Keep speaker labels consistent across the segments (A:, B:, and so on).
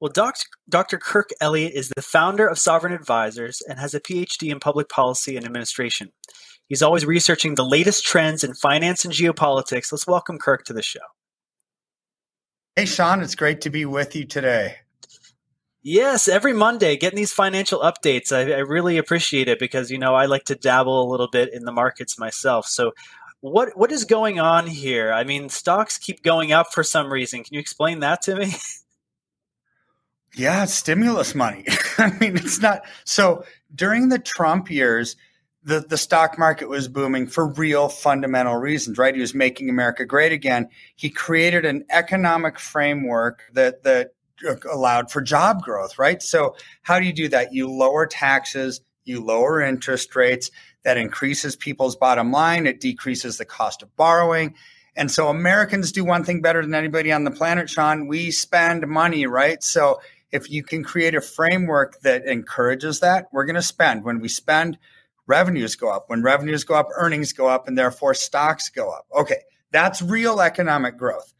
A: Well, Dr. Kirk Elliott is the founder of Sovereign Advisors and has a PhD in public policy and administration. He's always researching the latest trends in finance and geopolitics. Let's welcome Kirk to the show.
B: Hey, Sean, it's great to be with you today.
A: Yes, every Monday, getting these financial updates. I, I, really appreciate it because you know I like to dabble a little bit in the markets myself. So, what what is going on here? I mean, stocks keep going up for some reason. Can you explain that to me?
B: Yeah, stimulus money. I mean, it's not so during the Trump years, the, the stock market was booming for real fundamental reasons, right? He was making America great again. He created an economic framework that that uh, allowed for job growth, right? So how do you do that? You lower taxes, you lower interest rates, that increases people's bottom line, it decreases the cost of borrowing. And so Americans do one thing better than anybody on the planet, Sean. We spend money, right? So if you can create a framework that encourages that, we're going to spend. When we spend, revenues go up. When revenues go up, earnings go up, and therefore stocks go up. Okay, that's real economic growth.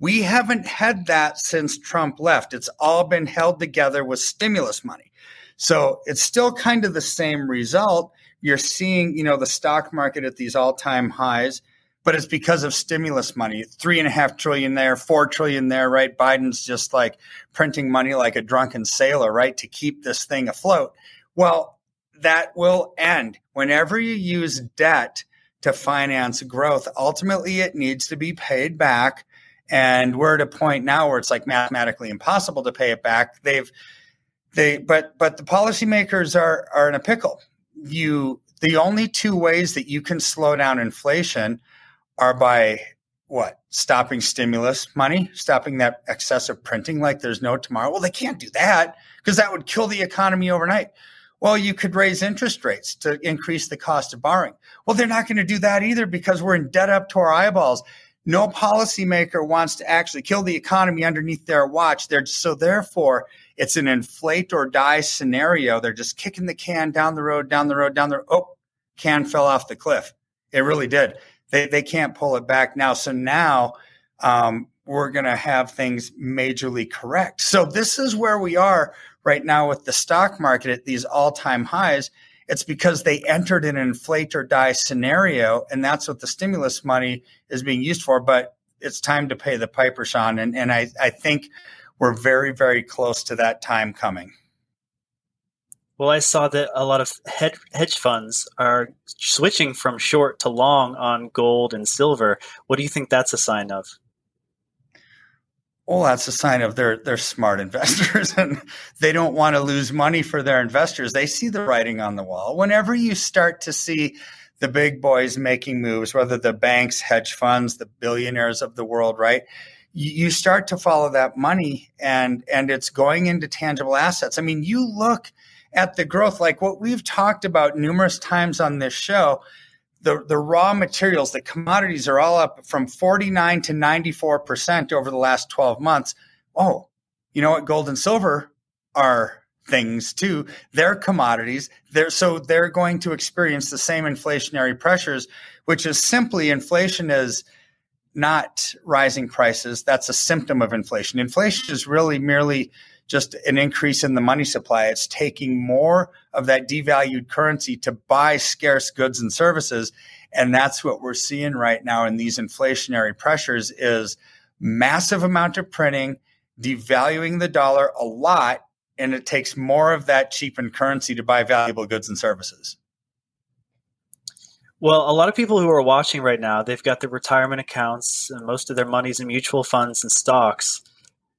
B: We haven't had that since Trump left. It's all been held together with stimulus money. So it's still kind of the same result. You're seeing, you know, the stock market at these all time highs but it's because of stimulus money. Three and a half trillion there, four trillion there, right? Biden's just like printing money like a drunken sailor, right? To keep this thing afloat. Well, that will end. Whenever you use debt to finance growth, ultimately it needs to be paid back. And we're at a point now where it's like mathematically impossible to pay it back. They've they but but the policymakers are are in a pickle. You the only two ways that you can slow down inflation are by what? Stopping stimulus money, stopping that excessive printing like there's no tomorrow. Well, they can't do that because that would kill the economy overnight. Well, you could raise interest rates to increase the cost of borrowing. Well, they're not going to do that either because we're in debt up to our eyeballs. No policymaker wants to actually kill the economy underneath their watch. They're, so therefore, it's an inflate or die scenario. They're just kicking the can down the road, down the road, down the road. Oh, can fell off the cliff. It really did. They they can't pull it back now. So now um, we're going to have things majorly correct. So this is where we are right now with the stock market at these all time highs. It's because they entered an inflate or die scenario, and that's what the stimulus money is being used for. But it's time to pay the piper, Sean, and and I I think we're very very close to that time coming.
A: Well, I saw that a lot of hedge funds are switching from short to long on gold and silver. What do you think that's a sign of?
B: Well, that's a sign of they're they're smart investors and they don't want to lose money for their investors. They see the writing on the wall. Whenever you start to see the big boys making moves, whether the banks, hedge funds, the billionaires of the world, right? You start to follow that money and and it's going into tangible assets. I mean, you look at the growth, like what we've talked about numerous times on this show, the, the raw materials, the commodities are all up from 49 to 94% over the last 12 months. Oh, you know what? Gold and silver are things too. They're commodities. They're, so they're going to experience the same inflationary pressures, which is simply inflation is not rising prices. That's a symptom of inflation. Inflation is really merely just an increase in the money supply. It's taking more of that devalued currency to buy scarce goods and services. And that's what we're seeing right now in these inflationary pressures is massive amount of printing, devaluing the dollar a lot, and it takes more of that cheapened currency to buy valuable goods and services.
A: Well, a lot of people who are watching right now, they've got their retirement accounts and most of their money's in mutual funds and stocks.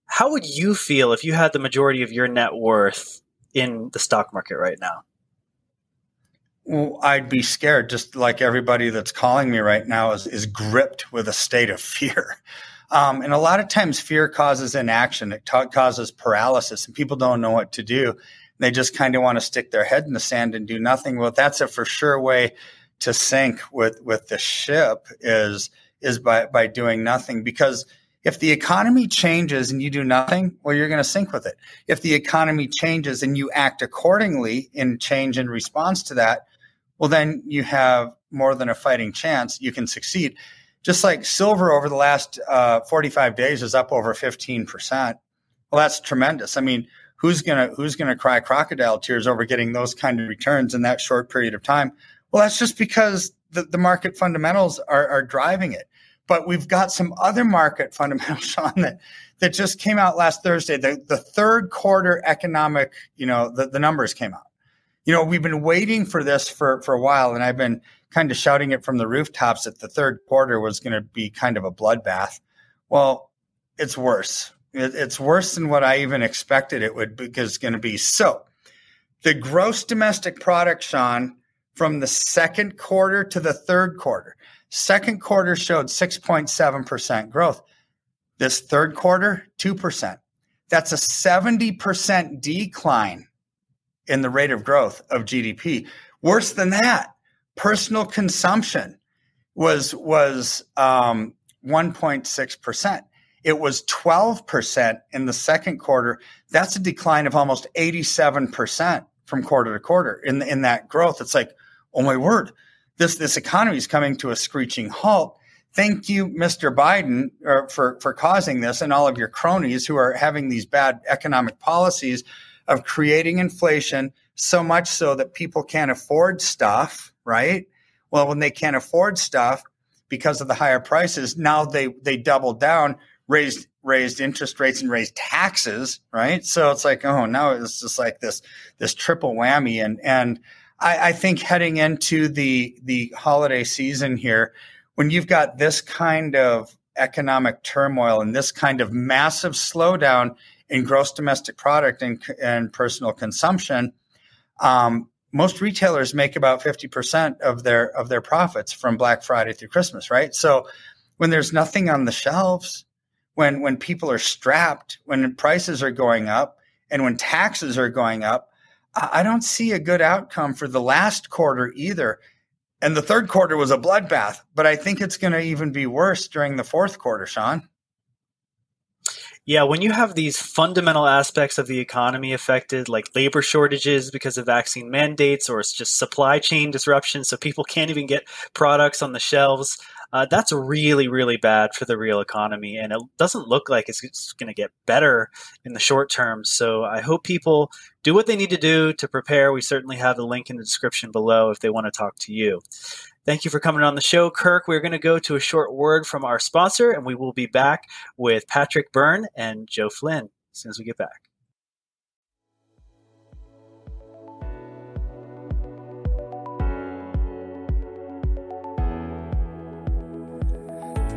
A: How would you feel if you had the majority of your net worth in the stock market right now?
B: Well, I'd be scared, just like everybody that's calling me right now is, is gripped with a state of fear. Um, and a lot of times fear causes inaction. It ta- causes paralysis and people don't know what to do. They just kind of want to stick their head in the sand and do nothing. Well, that's a for sure way to sink with, with the ship is, is by, by doing nothing because if the economy changes and you do nothing, well, you're going to sink with it. If the economy changes and you act accordingly in change in response to that, well, then you have more than a fighting chance. You can succeed. Just like silver over the last uh, 45 days is up over 15%. Well, that's tremendous. I mean, who's gonna who's gonna cry crocodile tears over getting those kind of returns in that short period of time? Well, that's just because the, the market fundamentals are, are driving it. But we've got some other market fundamentals, Sean, that, that just came out last Thursday. The, the third quarter economic, you know, the, the numbers came out. You know, we've been waiting for this for, for a while, and I've been kind of shouting it from the rooftops that the third quarter was going to be kind of a bloodbath. Well, it's worse. It, it's worse than what I even expected it would be, it's going to be. So, the gross domestic product, Sean, from the second quarter to the third quarter, Second quarter showed 6.7% growth. This third quarter, 2%. That's a 70% decline in the rate of growth of GDP. Worse than that, personal consumption was was um, 1.6%. It was 12% in the second quarter. That's a decline of almost 87% from quarter to quarter in, in that growth. It's like, oh my word, this this economy is coming to a screeching halt. Thank you, Mr. Biden, uh, for for causing this, and all of your cronies who are having these bad economic policies of creating inflation so much so that people can't afford stuff. Right? Well, when they can't afford stuff because of the higher prices, now they they double down, raised raised interest rates and raised taxes. Right? So it's like, oh, now it's just like this this triple whammy, and and I, I think heading into the the holiday season here, when you've got this kind of economic turmoil and this kind of massive slowdown in gross domestic product and, and personal consumption, um, most retailers make about 50% of their of their profits from Black Friday through Christmas, right? So when there's nothing on the shelves, when when people are strapped, when prices are going up, and when taxes are going up, I don't see a good outcome for the last quarter either. And the third quarter was a bloodbath, but I think it's going to even be worse during the fourth quarter, Sean.
A: Yeah, when you have these fundamental aspects of the economy affected, like labor shortages because of vaccine mandates, or it's just supply chain disruption, so people can't even get products on the shelves, uh, that's really, really bad for the real economy. And it doesn't look like it's going to get better in the short term. So I hope people do what they need to do to prepare. We certainly have the link in the description below if they want to talk to you. Thank you for coming on the show, Kirk. We're going to go to a short word from our sponsor, and we will be back with Patrick Byrne and Joe Flynn as soon as we get back.